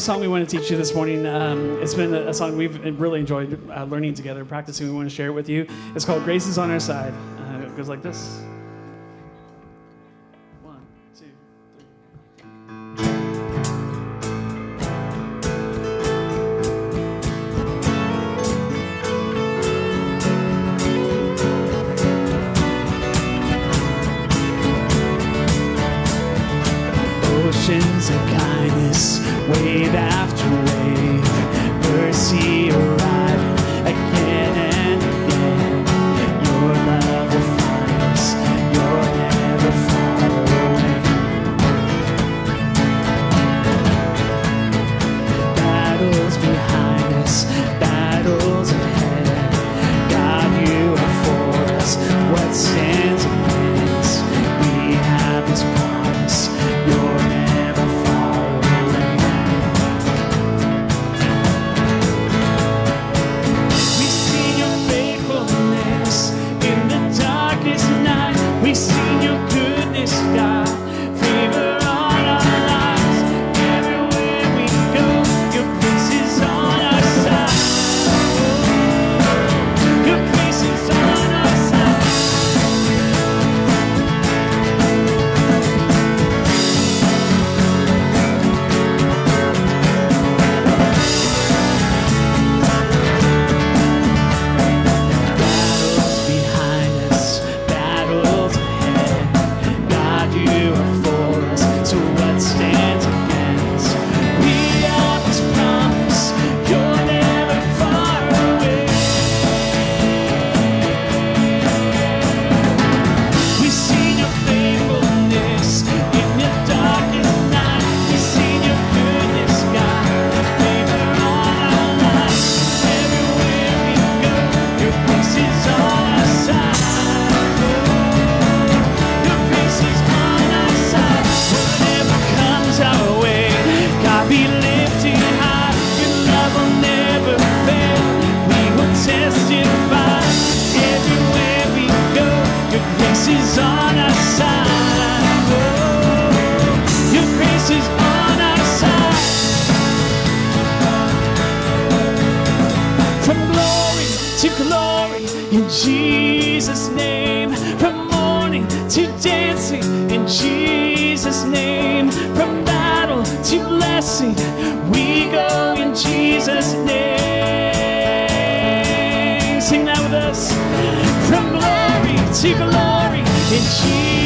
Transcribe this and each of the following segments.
new song we want to teach you this morning. Um, it's been a, song we've really enjoyed uh, learning together, practicing. We want to share it with you. It's called Grace is on Our Side. Uh, it goes like this. Jesus' name. From mourning to dancing in Jesus' name. From battle to blessing, we go in Jesus' name. Sing that with us. From glory to glory in Jesus' name.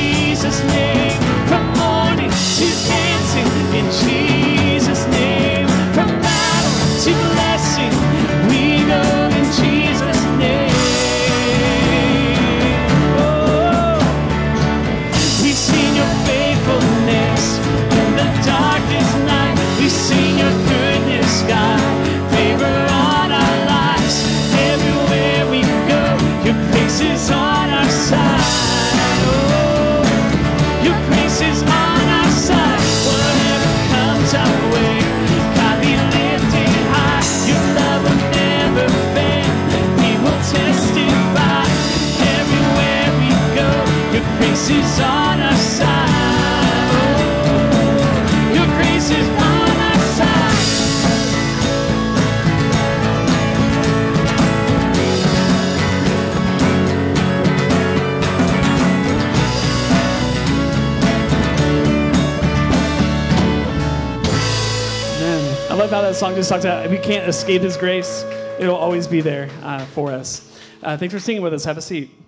that song just talks about we can't escape his grace it'll always be there uh, for us. Uh, thanks for singing with us. Have a seat.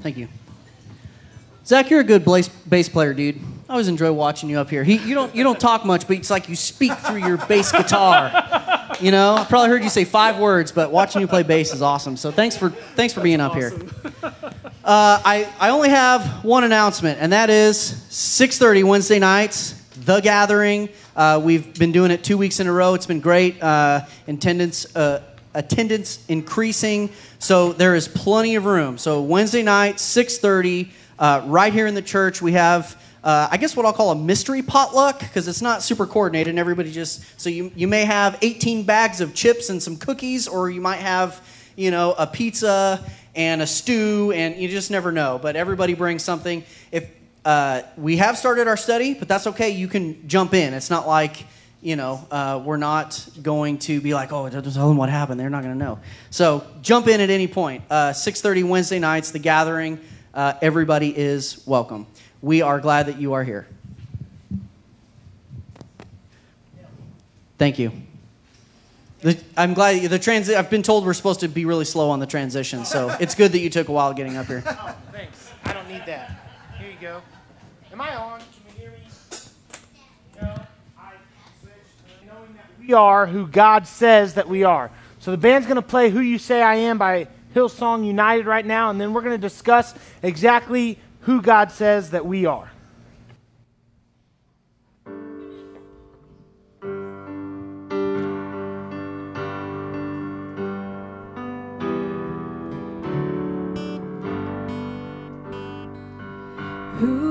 Thank you. Zach, you're a good bass, bass player, dude. I always enjoy watching you up here. He, you don't you don't talk much, but it's like you speak through your bass guitar. You know, I probably heard you say five words, but watching you play bass is awesome. So thanks for thanks for being up awesome. here. Uh, I I only have one announcement, and that is 6:30 Wednesday nights. The Gathering. Uh, we've been doing it two weeks in a row. It's been great. Uh, attendance uh, attendance increasing, so there is plenty of room. So Wednesday night, 6:30, uh, right here in the church, we have uh, I guess what I'll call a mystery potluck because it's not super coordinated and everybody just so you you may have 18 bags of chips and some cookies or you might have you know a pizza and a stew and you just never know but everybody brings something if uh, we have started our study but that's okay you can jump in it's not like you know uh, we're not going to be like oh tell them what happened they're not going to know so jump in at any point uh, 6.30 wednesday nights the gathering uh, everybody is welcome we are glad that you are here. Thank you. The, I'm glad the transi- I've been told we're supposed to be really slow on the transition, so it's good that you took a while getting up here. Oh, thanks. I don't need that. Here you go. Am I on? Can you hear me? No. I switched. Knowing that are who God says that we are. So the band's going to play Who You Say I Am by Hillsong United right now, and then we're going to discuss exactly who God says that we are. Who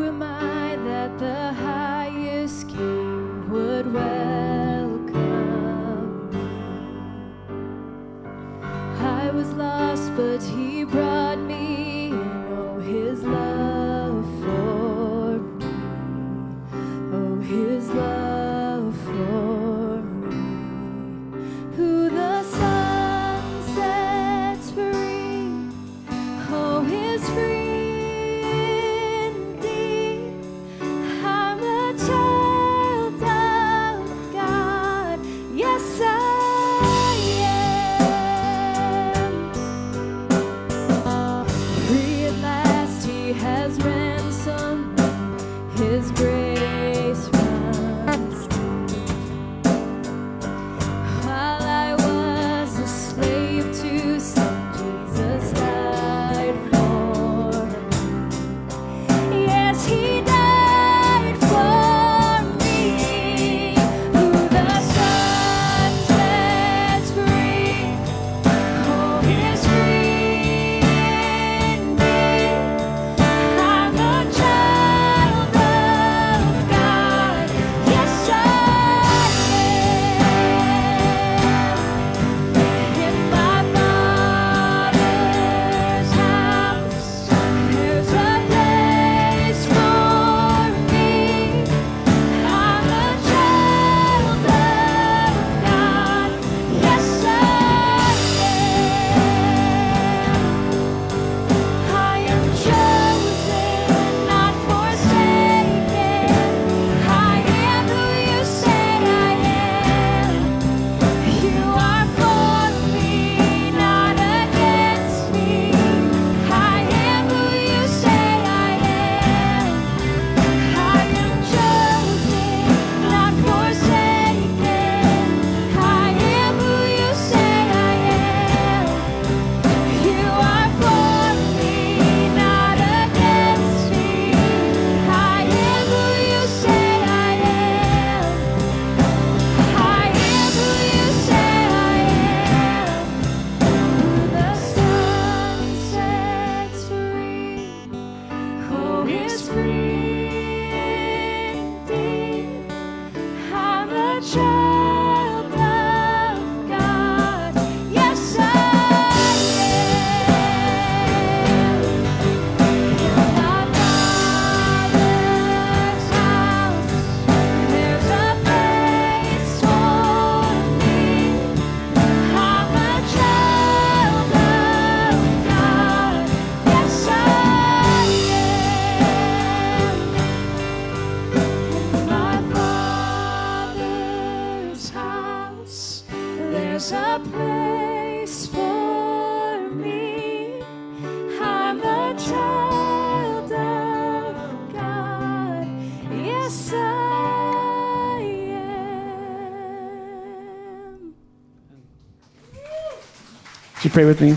you pray with me?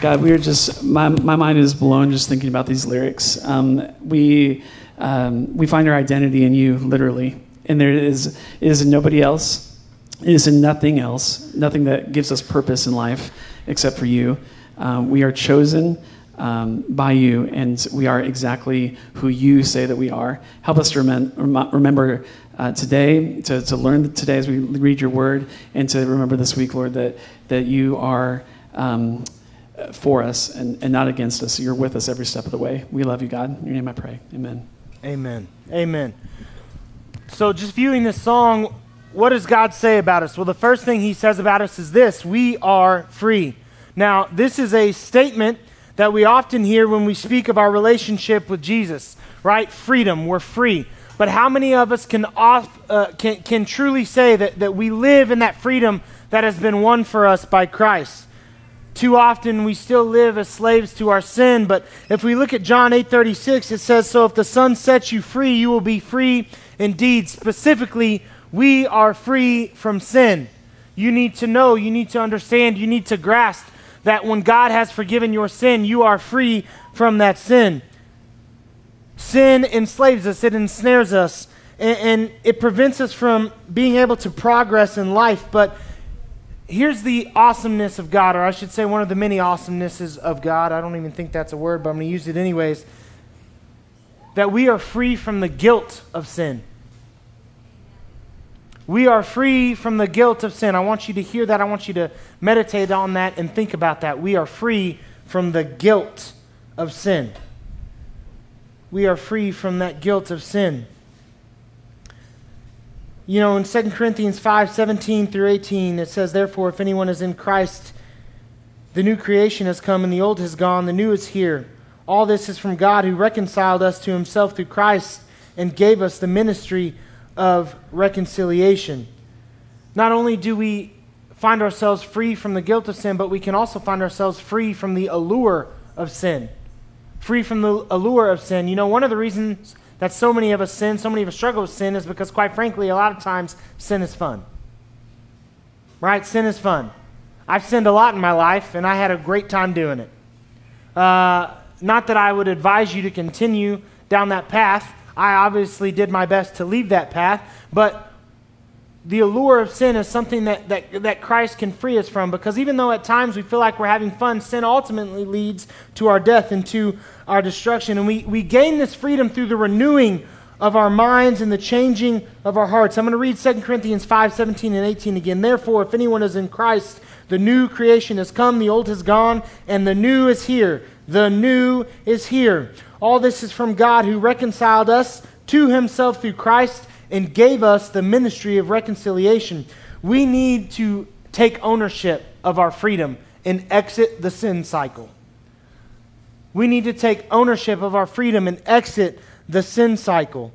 God, we are just, my, my mind is blown just thinking about these lyrics. Um, we, um, we find our identity in you, literally. And there is, is nobody else. It is in nothing else, nothing that gives us purpose in life except for you. Um, we are chosen um, by you, and we are exactly who you say that we are. Help us to remem- rem- remember uh, today, to, to learn today as we read your word, and to remember this week, Lord, that, that you are um, for us and, and not against us. You're with us every step of the way. We love you, God. In your name I pray. Amen. Amen. Amen. So, just viewing this song, what does God say about us? Well, the first thing he says about us is this we are free. Now, this is a statement that we often hear when we speak of our relationship with Jesus, right? Freedom, we're free. But how many of us can, off, uh, can, can truly say that, that we live in that freedom that has been won for us by Christ? Too often we still live as slaves to our sin, but if we look at John 8:36, it says, "So if the Son sets you free, you will be free indeed." Specifically, we are free from sin. You need to know, you need to understand, you need to grasp that when God has forgiven your sin, you are free from that sin. Sin enslaves us, it ensnares us, and, and it prevents us from being able to progress in life. But here's the awesomeness of God, or I should say, one of the many awesomenesses of God. I don't even think that's a word, but I'm going to use it anyways. That we are free from the guilt of sin. We are free from the guilt of sin. I want you to hear that. I want you to meditate on that and think about that. We are free from the guilt of sin. We are free from that guilt of sin. You know, in 2 Corinthians 5 17 through 18, it says, Therefore, if anyone is in Christ, the new creation has come and the old has gone, the new is here. All this is from God who reconciled us to himself through Christ and gave us the ministry of reconciliation. Not only do we find ourselves free from the guilt of sin, but we can also find ourselves free from the allure of sin. Free from the allure of sin. You know, one of the reasons that so many of us sin, so many of us struggle with sin, is because, quite frankly, a lot of times sin is fun. Right? Sin is fun. I've sinned a lot in my life, and I had a great time doing it. Uh, not that I would advise you to continue down that path. I obviously did my best to leave that path, but the allure of sin is something that, that, that Christ can free us from because even though at times we feel like we're having fun, sin ultimately leads to our death and to our destruction. And we, we gain this freedom through the renewing of our minds and the changing of our hearts. I'm going to read 2 Corinthians 5 17 and 18 again. Therefore, if anyone is in Christ, the new creation has come, the old has gone, and the new is here. The new is here. All this is from God who reconciled us to himself through Christ and gave us the ministry of reconciliation. We need to take ownership of our freedom and exit the sin cycle. We need to take ownership of our freedom and exit the sin cycle.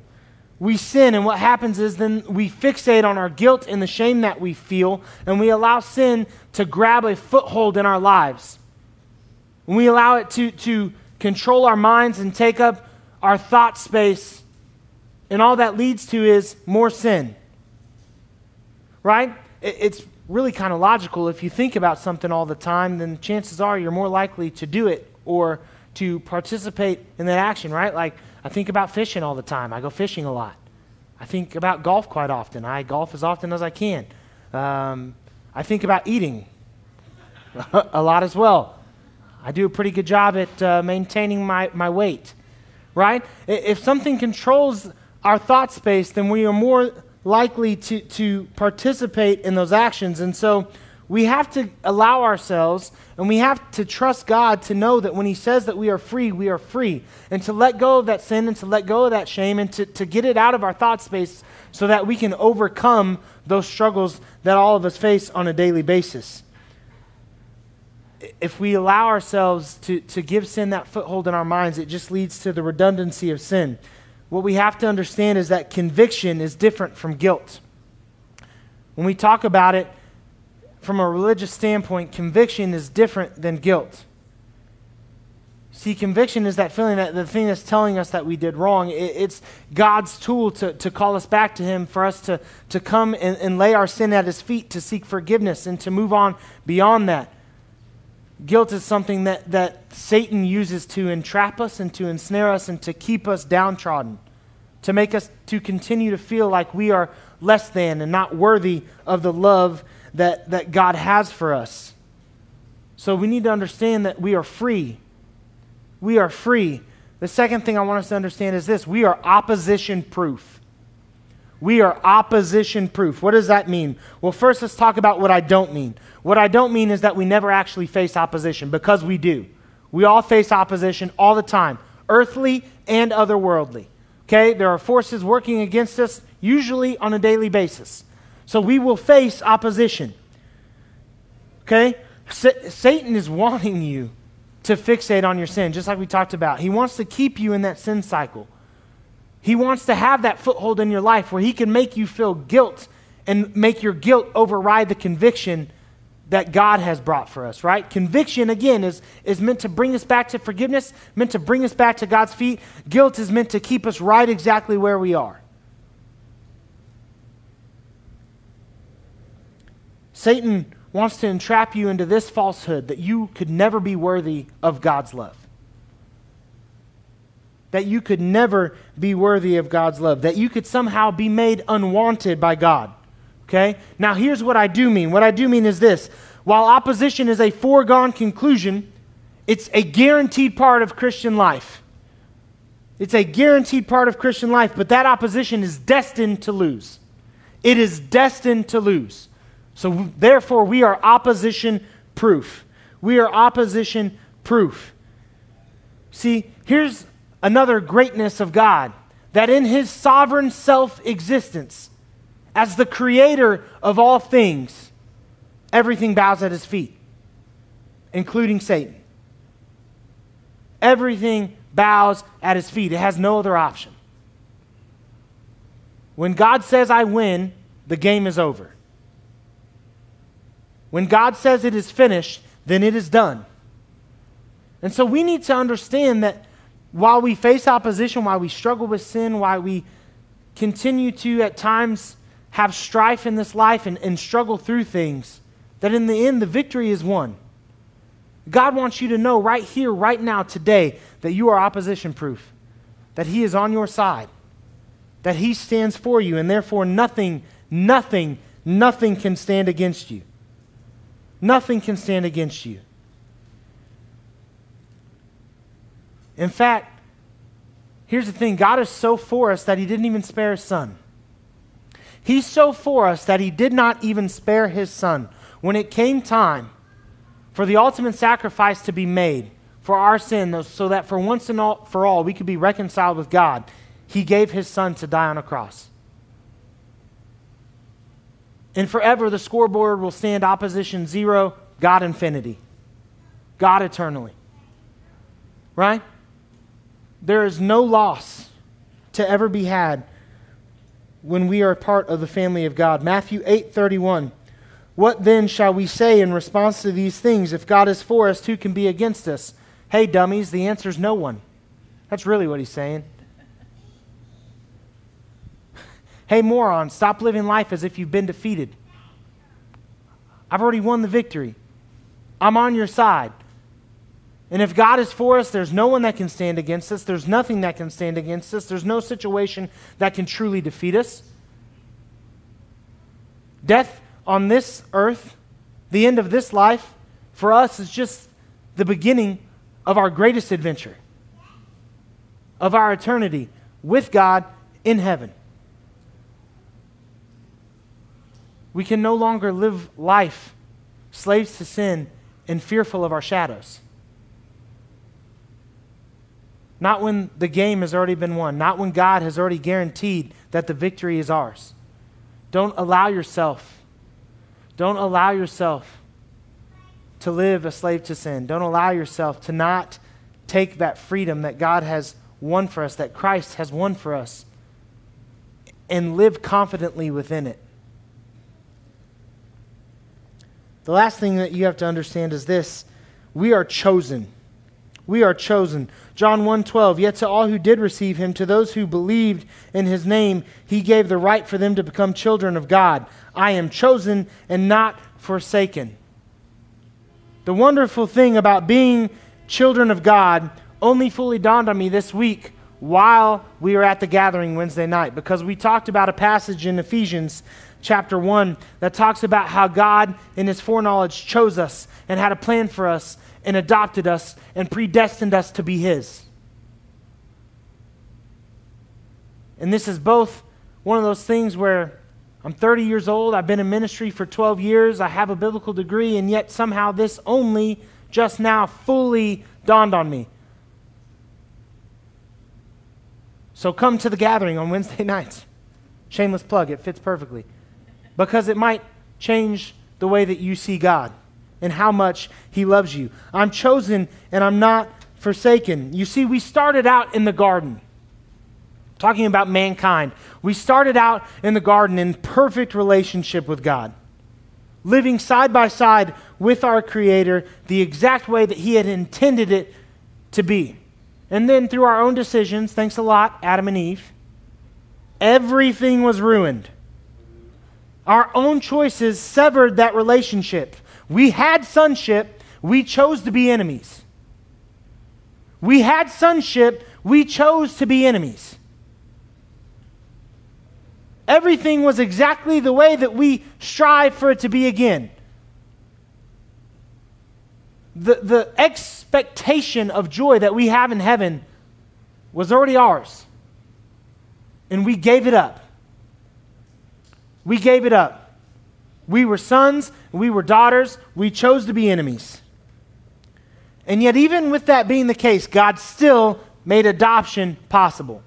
We sin, and what happens is then we fixate on our guilt and the shame that we feel, and we allow sin to grab a foothold in our lives. And we allow it to, to control our minds and take up our thought space, and all that leads to is more sin. Right? It's really kind of logical. If you think about something all the time, then chances are you're more likely to do it or to participate in that action, right? Like, I think about fishing all the time. I go fishing a lot. I think about golf quite often. I golf as often as I can. Um, I think about eating a lot as well. I do a pretty good job at uh, maintaining my, my weight, right? If something controls our thought space, then we are more likely to, to participate in those actions. And so we have to allow ourselves and we have to trust God to know that when He says that we are free, we are free. And to let go of that sin and to let go of that shame and to, to get it out of our thought space so that we can overcome those struggles that all of us face on a daily basis. If we allow ourselves to, to give sin that foothold in our minds, it just leads to the redundancy of sin. What we have to understand is that conviction is different from guilt. When we talk about it, from a religious standpoint, conviction is different than guilt. See, conviction is that feeling that the thing that's telling us that we did wrong. It, it's God's tool to, to call us back to Him, for us to, to come and, and lay our sin at His feet, to seek forgiveness, and to move on beyond that. Guilt is something that, that Satan uses to entrap us and to ensnare us and to keep us downtrodden, to make us to continue to feel like we are less than and not worthy of the love that, that God has for us. So we need to understand that we are free. We are free. The second thing I want us to understand is this we are opposition proof. We are opposition proof. What does that mean? Well, first, let's talk about what I don't mean. What I don't mean is that we never actually face opposition, because we do. We all face opposition all the time, earthly and otherworldly. Okay? There are forces working against us, usually on a daily basis. So we will face opposition. Okay? Sa- Satan is wanting you to fixate on your sin, just like we talked about. He wants to keep you in that sin cycle. He wants to have that foothold in your life where he can make you feel guilt and make your guilt override the conviction that God has brought for us, right? Conviction, again, is, is meant to bring us back to forgiveness, meant to bring us back to God's feet. Guilt is meant to keep us right exactly where we are. Satan wants to entrap you into this falsehood that you could never be worthy of God's love. That you could never be worthy of God's love. That you could somehow be made unwanted by God. Okay? Now, here's what I do mean. What I do mean is this while opposition is a foregone conclusion, it's a guaranteed part of Christian life. It's a guaranteed part of Christian life, but that opposition is destined to lose. It is destined to lose. So, therefore, we are opposition proof. We are opposition proof. See, here's another greatness of God that in his sovereign self existence, as the creator of all things, everything bows at his feet, including Satan. Everything bows at his feet. It has no other option. When God says, I win, the game is over. When God says it is finished, then it is done. And so we need to understand that while we face opposition, while we struggle with sin, while we continue to at times have strife in this life and, and struggle through things, that in the end, the victory is won. God wants you to know right here, right now, today, that you are opposition proof, that He is on your side, that He stands for you, and therefore nothing, nothing, nothing can stand against you. Nothing can stand against you. In fact, here's the thing God is so for us that He didn't even spare His Son. He's so for us that He did not even spare His Son. When it came time for the ultimate sacrifice to be made for our sin, so that for once and all, for all we could be reconciled with God, He gave His Son to die on a cross. And forever, the scoreboard will stand opposition zero, God infinity, God eternally. Right? There is no loss to ever be had when we are part of the family of God. Matthew 8:31. What then shall we say in response to these things? If God is for us, who can be against us? Hey, dummies, the answer is no one. That's really what he's saying. Hey, moron, stop living life as if you've been defeated. I've already won the victory. I'm on your side. And if God is for us, there's no one that can stand against us. There's nothing that can stand against us. There's no situation that can truly defeat us. Death on this earth, the end of this life, for us is just the beginning of our greatest adventure, of our eternity with God in heaven. We can no longer live life slaves to sin and fearful of our shadows. Not when the game has already been won, not when God has already guaranteed that the victory is ours. Don't allow yourself, don't allow yourself to live a slave to sin. Don't allow yourself to not take that freedom that God has won for us, that Christ has won for us, and live confidently within it. The last thing that you have to understand is this we are chosen. We are chosen. John 1:12 Yet to all who did receive him to those who believed in his name he gave the right for them to become children of God. I am chosen and not forsaken. The wonderful thing about being children of God only fully dawned on me this week while we were at the gathering Wednesday night because we talked about a passage in Ephesians chapter 1 that talks about how God, in his foreknowledge, chose us and had a plan for us and adopted us and predestined us to be his. And this is both one of those things where I'm 30 years old, I've been in ministry for 12 years, I have a biblical degree, and yet somehow this only just now fully dawned on me. So come to the gathering on Wednesday nights. Shameless plug, it fits perfectly. Because it might change the way that you see God and how much He loves you. I'm chosen and I'm not forsaken. You see, we started out in the garden talking about mankind. We started out in the garden in perfect relationship with God, living side by side with our Creator the exact way that He had intended it to be. And then through our own decisions, thanks a lot, Adam and Eve, everything was ruined. Our own choices severed that relationship. We had sonship, we chose to be enemies. We had sonship, we chose to be enemies. Everything was exactly the way that we strive for it to be again. The, the expectation of joy that we have in heaven was already ours. And we gave it up. We gave it up. We were sons, we were daughters, we chose to be enemies. And yet, even with that being the case, God still made adoption possible.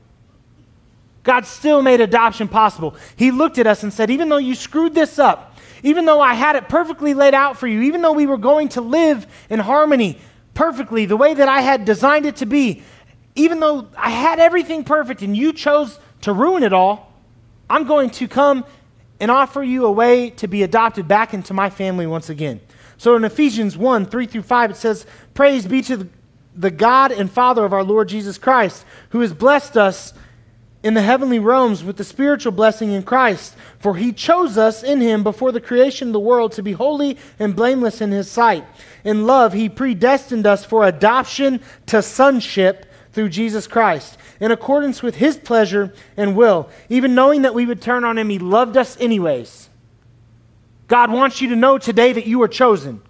God still made adoption possible. He looked at us and said, Even though you screwed this up, even though I had it perfectly laid out for you, even though we were going to live in harmony perfectly, the way that I had designed it to be, even though I had everything perfect and you chose to ruin it all, I'm going to come and offer you a way to be adopted back into my family once again. So in Ephesians 1 3 through 5, it says, Praise be to the God and Father of our Lord Jesus Christ, who has blessed us in the heavenly realms with the spiritual blessing in Christ. For he chose us in him before the creation of the world to be holy and blameless in his sight. In love, he predestined us for adoption to sonship through Jesus Christ, in accordance with his pleasure and will. Even knowing that we would turn on him, he loved us anyways. God wants you to know today that you are chosen.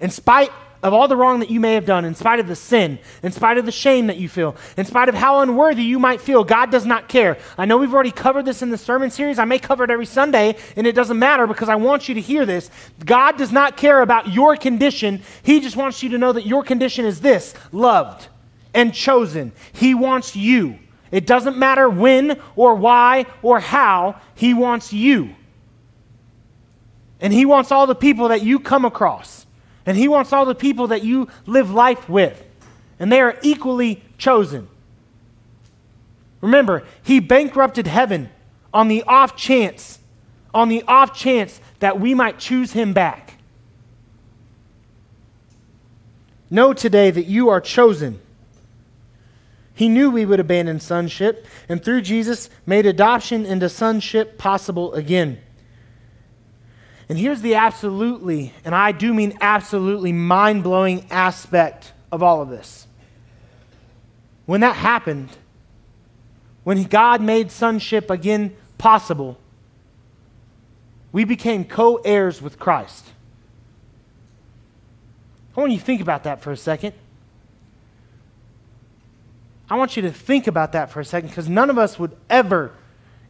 In spite of all the wrong that you may have done, in spite of the sin, in spite of the shame that you feel, in spite of how unworthy you might feel, God does not care. I know we've already covered this in the sermon series. I may cover it every Sunday, and it doesn't matter because I want you to hear this. God does not care about your condition. He just wants you to know that your condition is this loved and chosen. He wants you. It doesn't matter when or why or how, He wants you. And He wants all the people that you come across. And He wants all the people that you live life with. And they are equally chosen. Remember, He bankrupted heaven on the off chance, on the off chance that we might choose Him back. Know today that you are chosen. He knew we would abandon sonship, and through Jesus made adoption into sonship possible again. And here's the absolutely, and I do mean absolutely mind blowing aspect of all of this. When that happened, when God made sonship again possible, we became co heirs with Christ. I want you to think about that for a second. I want you to think about that for a second because none of us would ever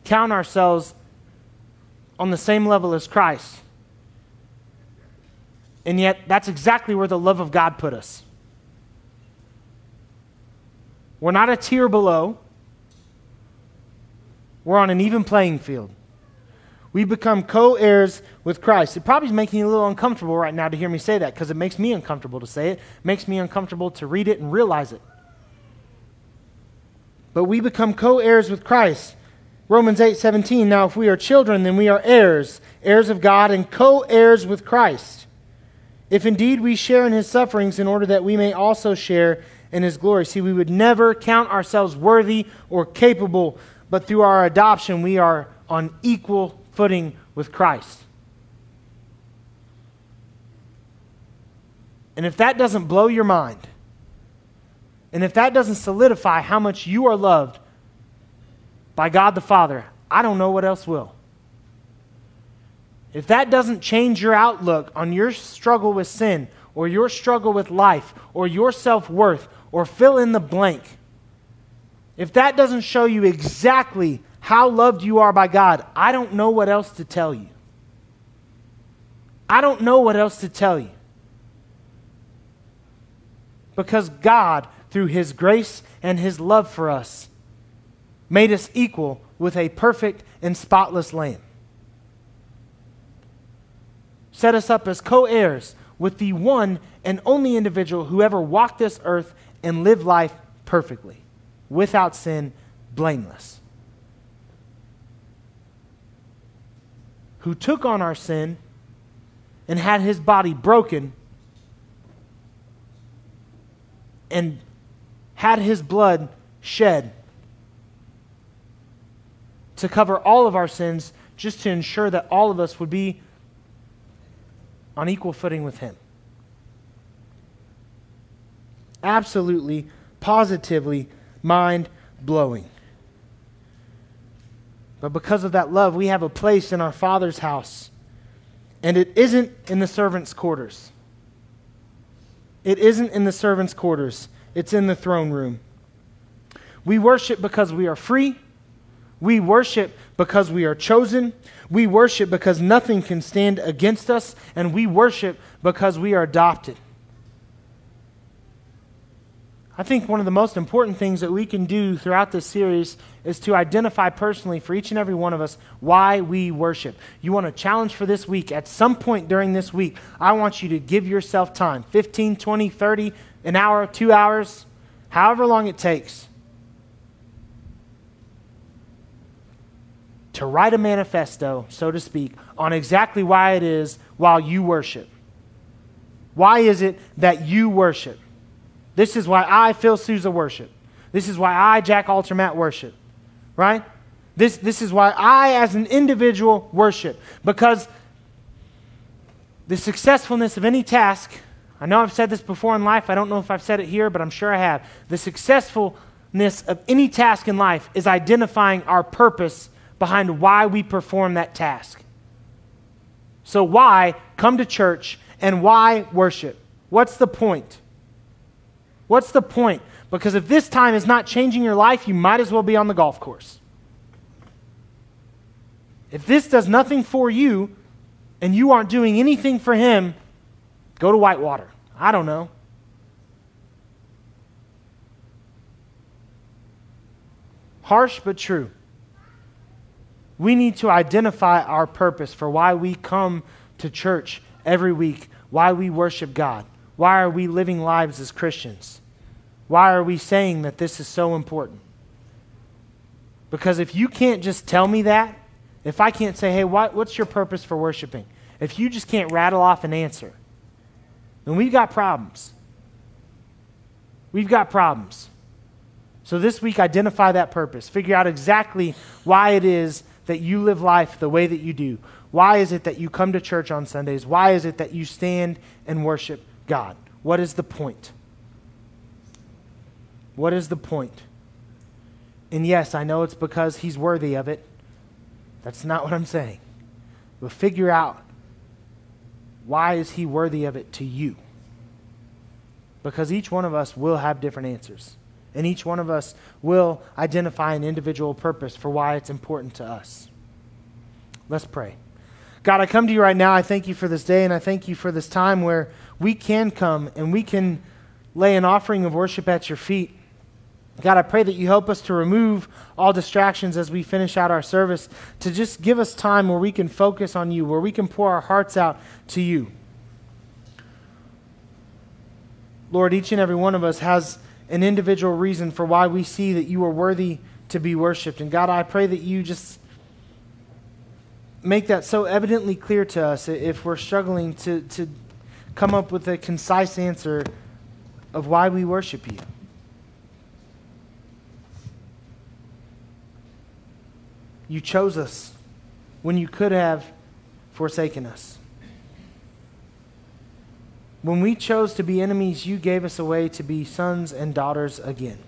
count ourselves on the same level as Christ. And yet, that's exactly where the love of God put us. We're not a tier below, we're on an even playing field. We become co heirs with Christ. It probably is making you a little uncomfortable right now to hear me say that because it makes me uncomfortable to say it, it makes me uncomfortable to read it and realize it. But we become co heirs with Christ. Romans 8 17. Now, if we are children, then we are heirs, heirs of God, and co heirs with Christ if indeed we share in his sufferings in order that we may also share in his glory. See, we would never count ourselves worthy or capable, but through our adoption, we are on equal footing with Christ. And if that doesn't blow your mind, and if that doesn't solidify how much you are loved by God the Father, I don't know what else will. If that doesn't change your outlook on your struggle with sin, or your struggle with life, or your self worth, or fill in the blank, if that doesn't show you exactly how loved you are by God, I don't know what else to tell you. I don't know what else to tell you. Because God, through His grace and His love for us, made us equal with a perfect and spotless Lamb. Set us up as co heirs with the one and only individual who ever walked this earth and lived life perfectly, without sin, blameless. Who took on our sin and had his body broken and had his blood shed to cover all of our sins just to ensure that all of us would be on equal footing with him. Absolutely, positively mind blowing. But because of that love, we have a place in our Father's house. And it isn't in the servants' quarters. It isn't in the servants' quarters, it's in the throne room. We worship because we are free. We worship because we are chosen. We worship because nothing can stand against us. And we worship because we are adopted. I think one of the most important things that we can do throughout this series is to identify personally for each and every one of us why we worship. You want a challenge for this week. At some point during this week, I want you to give yourself time 15, 20, 30, an hour, two hours, however long it takes to write a manifesto, so to speak, on exactly why it is while you worship. Why is it that you worship? This is why I, Phil Souza, worship. This is why I, Jack Altermat, worship. Right? This, this is why I, as an individual, worship. Because the successfulness of any task, I know I've said this before in life. I don't know if I've said it here, but I'm sure I have. The successfulness of any task in life is identifying our purpose behind why we perform that task. So, why come to church and why worship? What's the point? What's the point? Because if this time is not changing your life, you might as well be on the golf course. If this does nothing for you and you aren't doing anything for him, go to Whitewater. I don't know. Harsh but true. We need to identify our purpose for why we come to church every week, why we worship God. Why are we living lives as Christians? Why are we saying that this is so important? Because if you can't just tell me that, if I can't say, hey, what, what's your purpose for worshiping? If you just can't rattle off an answer, then we've got problems. We've got problems. So this week, identify that purpose. Figure out exactly why it is that you live life the way that you do. Why is it that you come to church on Sundays? Why is it that you stand and worship God? What is the point? What is the point? And yes, I know it's because he's worthy of it. That's not what I'm saying. But figure out why is he worthy of it to you? Because each one of us will have different answers. And each one of us will identify an individual purpose for why it's important to us. Let's pray. God, I come to you right now. I thank you for this day, and I thank you for this time where we can come and we can lay an offering of worship at your feet. God, I pray that you help us to remove all distractions as we finish out our service, to just give us time where we can focus on you, where we can pour our hearts out to you. Lord, each and every one of us has an individual reason for why we see that you are worthy to be worshiped. And God, I pray that you just make that so evidently clear to us if we're struggling to, to come up with a concise answer of why we worship you. You chose us when you could have forsaken us. When we chose to be enemies, you gave us a way to be sons and daughters again.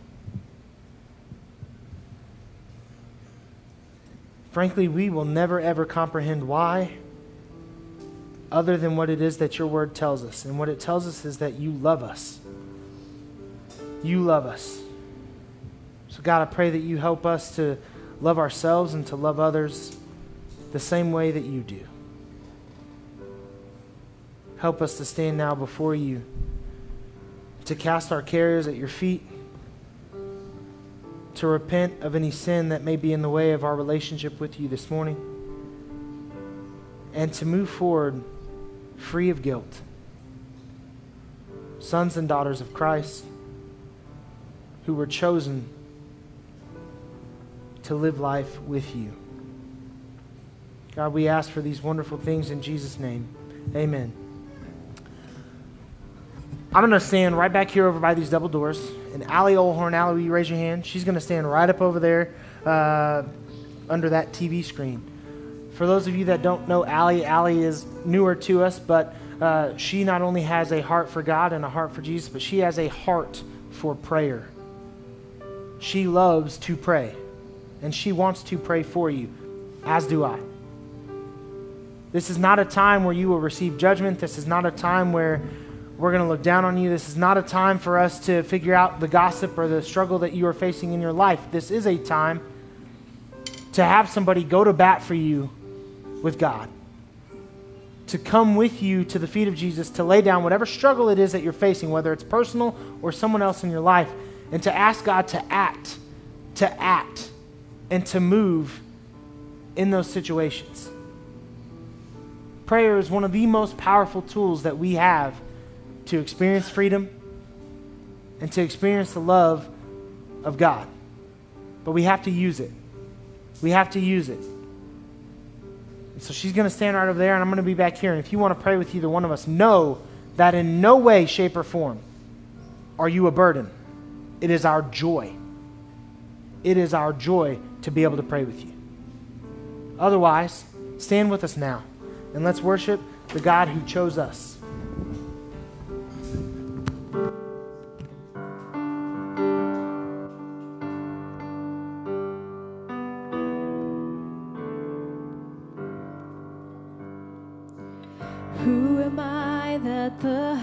Frankly, we will never ever comprehend why, other than what it is that your word tells us. And what it tells us is that you love us. You love us. So, God, I pray that you help us to love ourselves and to love others the same way that you do. Help us to stand now before you, to cast our cares at your feet, to repent of any sin that may be in the way of our relationship with you this morning, and to move forward free of guilt. Sons and daughters of Christ who were chosen to live life with you. God, we ask for these wonderful things in Jesus' name. Amen. I'm going to stand right back here over by these double doors. And Allie Olhorn, Allie, will you raise your hand? She's going to stand right up over there uh, under that TV screen. For those of you that don't know Allie, Allie is newer to us, but uh, she not only has a heart for God and a heart for Jesus, but she has a heart for prayer. She loves to pray, and she wants to pray for you, as do I. This is not a time where you will receive judgment. This is not a time where we're going to look down on you. This is not a time for us to figure out the gossip or the struggle that you are facing in your life. This is a time to have somebody go to bat for you with God, to come with you to the feet of Jesus, to lay down whatever struggle it is that you're facing, whether it's personal or someone else in your life, and to ask God to act, to act, and to move in those situations. Prayer is one of the most powerful tools that we have to experience freedom and to experience the love of God. But we have to use it. We have to use it. And so she's going to stand right over there, and I'm going to be back here. And if you want to pray with either one of us, know that in no way, shape, or form are you a burden. It is our joy. It is our joy to be able to pray with you. Otherwise, stand with us now and let's worship the God who chose us. Who am I that the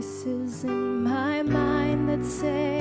voices in my mind that say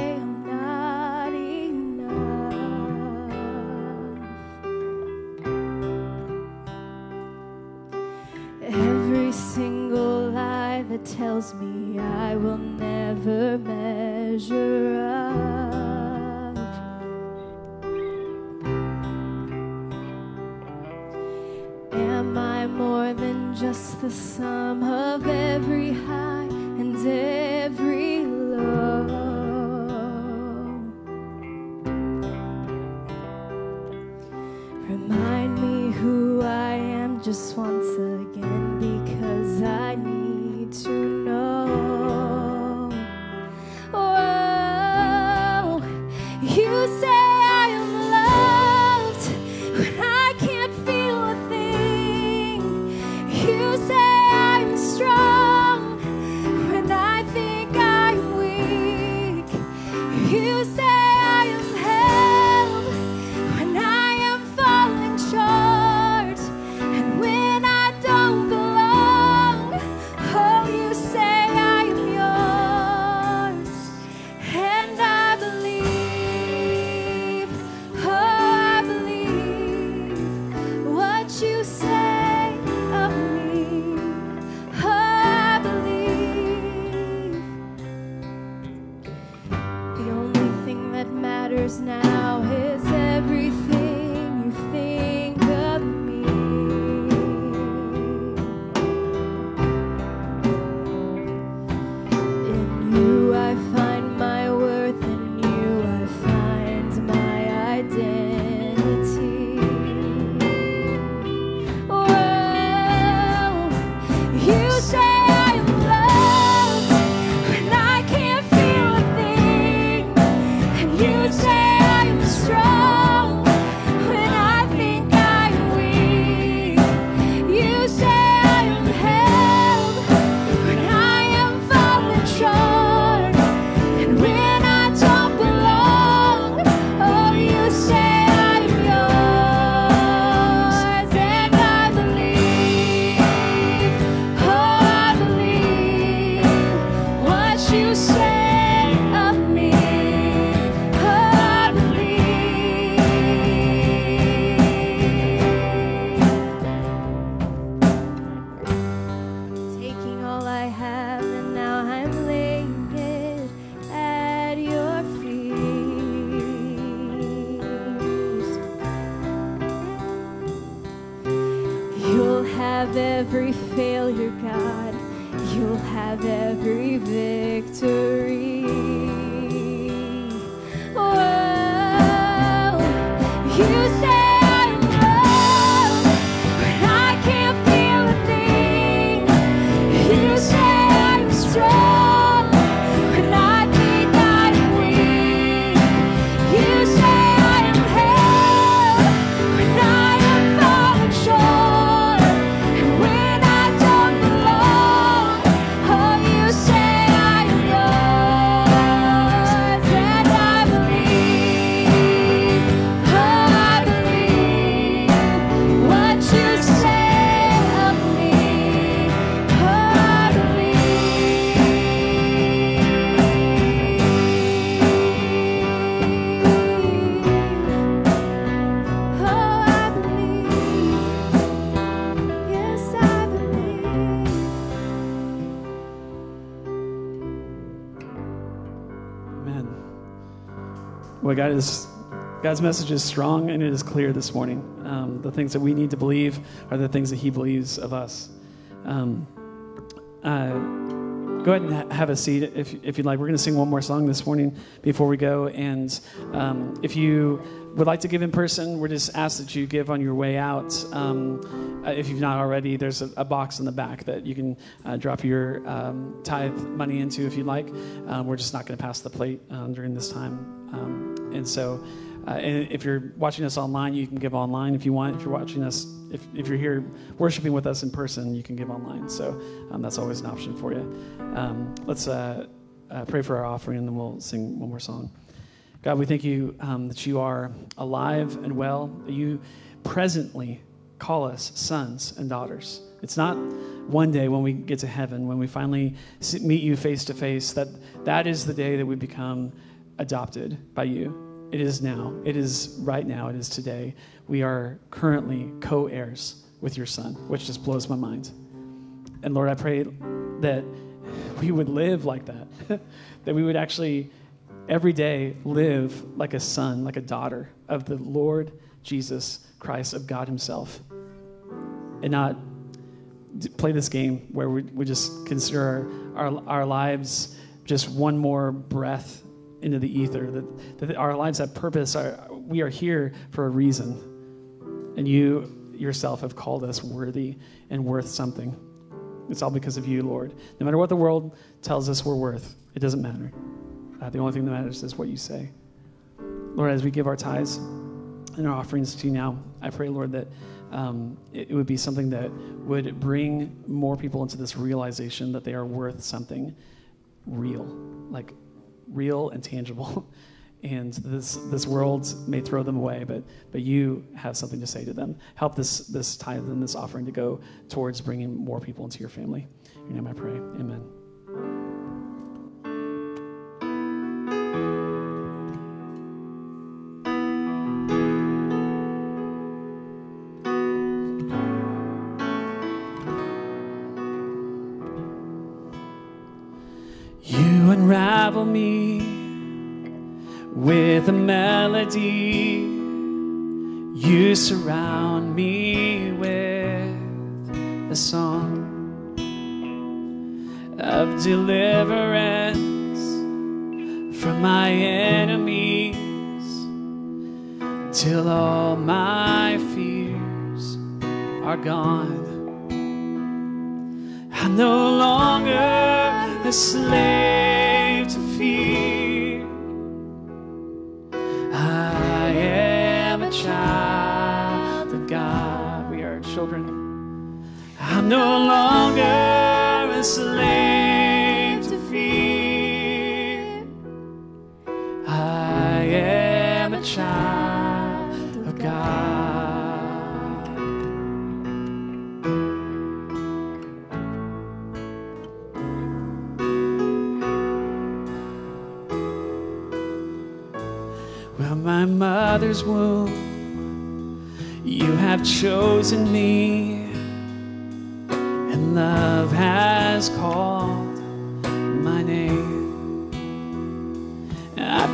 have every failure, God. You'll have every victory. Well, God is God's message is strong and it is clear this morning. Um, the things that we need to believe are the things that He believes of us. Um, uh, go ahead and ha- have a seat if, if you'd like. We're going to sing one more song this morning before we go. And um, if you would like to give in person, we're just asked that you give on your way out. Um, uh, if you've not already, there's a, a box in the back that you can uh, drop your um, tithe money into if you'd like. Um, we're just not going to pass the plate um, during this time. Um, and so, uh, and if you're watching us online, you can give online if you want. If you're watching us, if, if you're here worshiping with us in person, you can give online. So um, that's always an option for you. Let's uh, uh, pray for our offering and then we'll sing one more song. God, we thank you um, that you are alive and well, you presently call us sons and daughters. It's not one day when we get to heaven, when we finally meet you face to face, that that is the day that we become adopted by you. It is now. It is right now. It is today. We are currently co heirs with your son, which just blows my mind. And Lord, I pray that we would live like that, that we would actually every day live like a son, like a daughter of the Lord Jesus Christ, of God Himself, and not play this game where we, we just consider our, our, our lives just one more breath into the ether, that, that our lives have purpose. Our, we are here for a reason. And you yourself have called us worthy and worth something. It's all because of you, Lord. No matter what the world tells us we're worth, it doesn't matter. Uh, the only thing that matters is what you say. Lord, as we give our tithes and our offerings to you now, I pray, Lord, that um, it, it would be something that would bring more people into this realization that they are worth something real, like real and tangible. And this, this world may throw them away, but, but you have something to say to them. Help this, this tithe and this offering to go towards bringing more people into your family. In your name I pray. Amen. You surround me with a song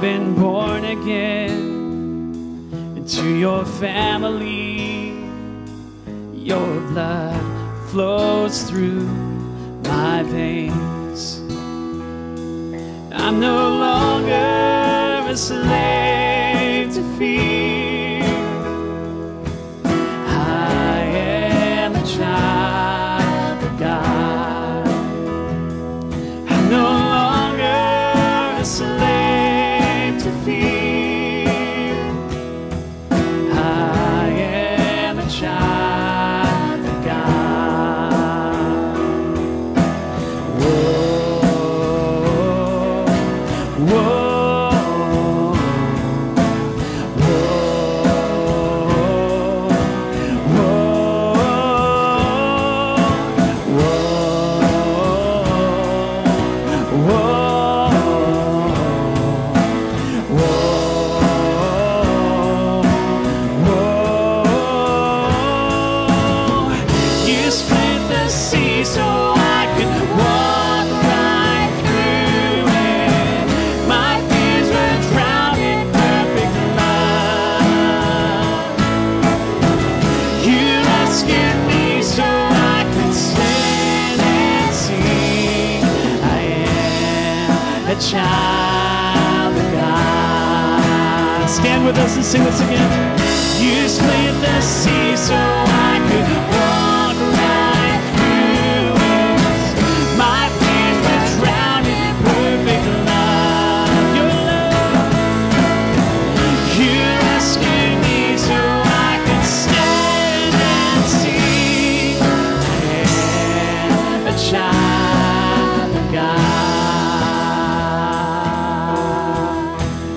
been born again into your family. Your blood flows through my veins. I'm no longer a slave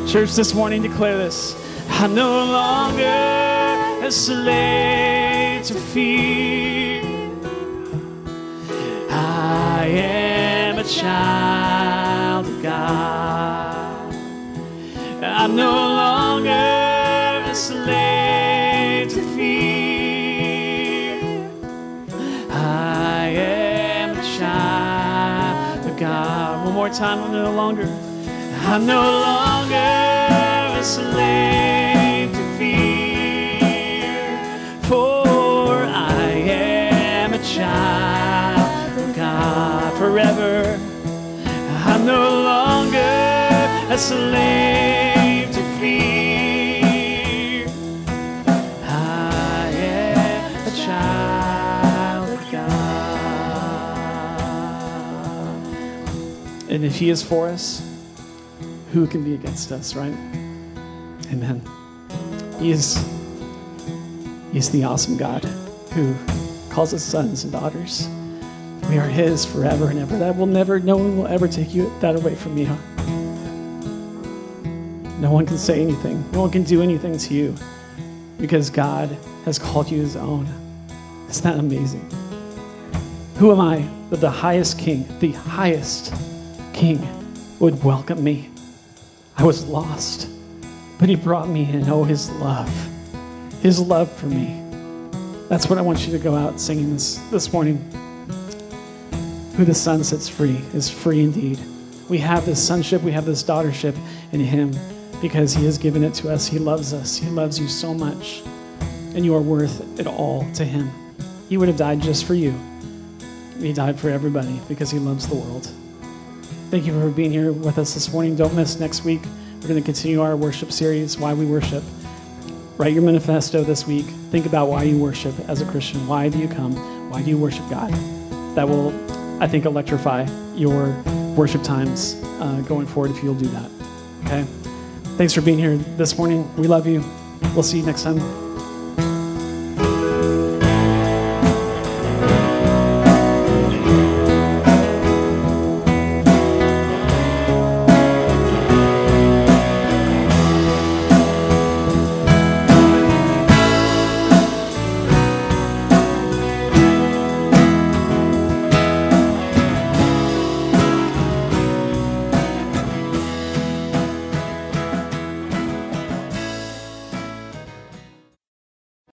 Church, this morning declare this. I'm no longer a slave to fear. I am a child of God. I'm no longer a slave to fear. I am a child of God. One more time, I'm no longer. I'm no longer a slave forever. I'm no longer a slave to fear. I am a child of God. And if He is for us, who can be against us, right? Amen. He is, he is the awesome God who calls us sons and daughters. We are His forever and ever. That will never, no one will ever take you that away from me. Huh? No one can say anything. No one can do anything to you because God has called you His own. Isn't that amazing? Who am I that the highest King, the highest King, would welcome me? I was lost, but He brought me in. Oh, His love, His love for me. That's what I want you to go out singing this this morning. Who the Son sets free is free indeed. We have this sonship, we have this daughtership in Him because He has given it to us. He loves us. He loves you so much, and you are worth it all to Him. He would have died just for you. He died for everybody because He loves the world. Thank you for being here with us this morning. Don't miss next week. We're going to continue our worship series, Why We Worship. Write your manifesto this week. Think about why you worship as a Christian. Why do you come? Why do you worship God? That will, I think, electrify your worship times uh, going forward if you'll do that. Okay? Thanks for being here this morning. We love you. We'll see you next time.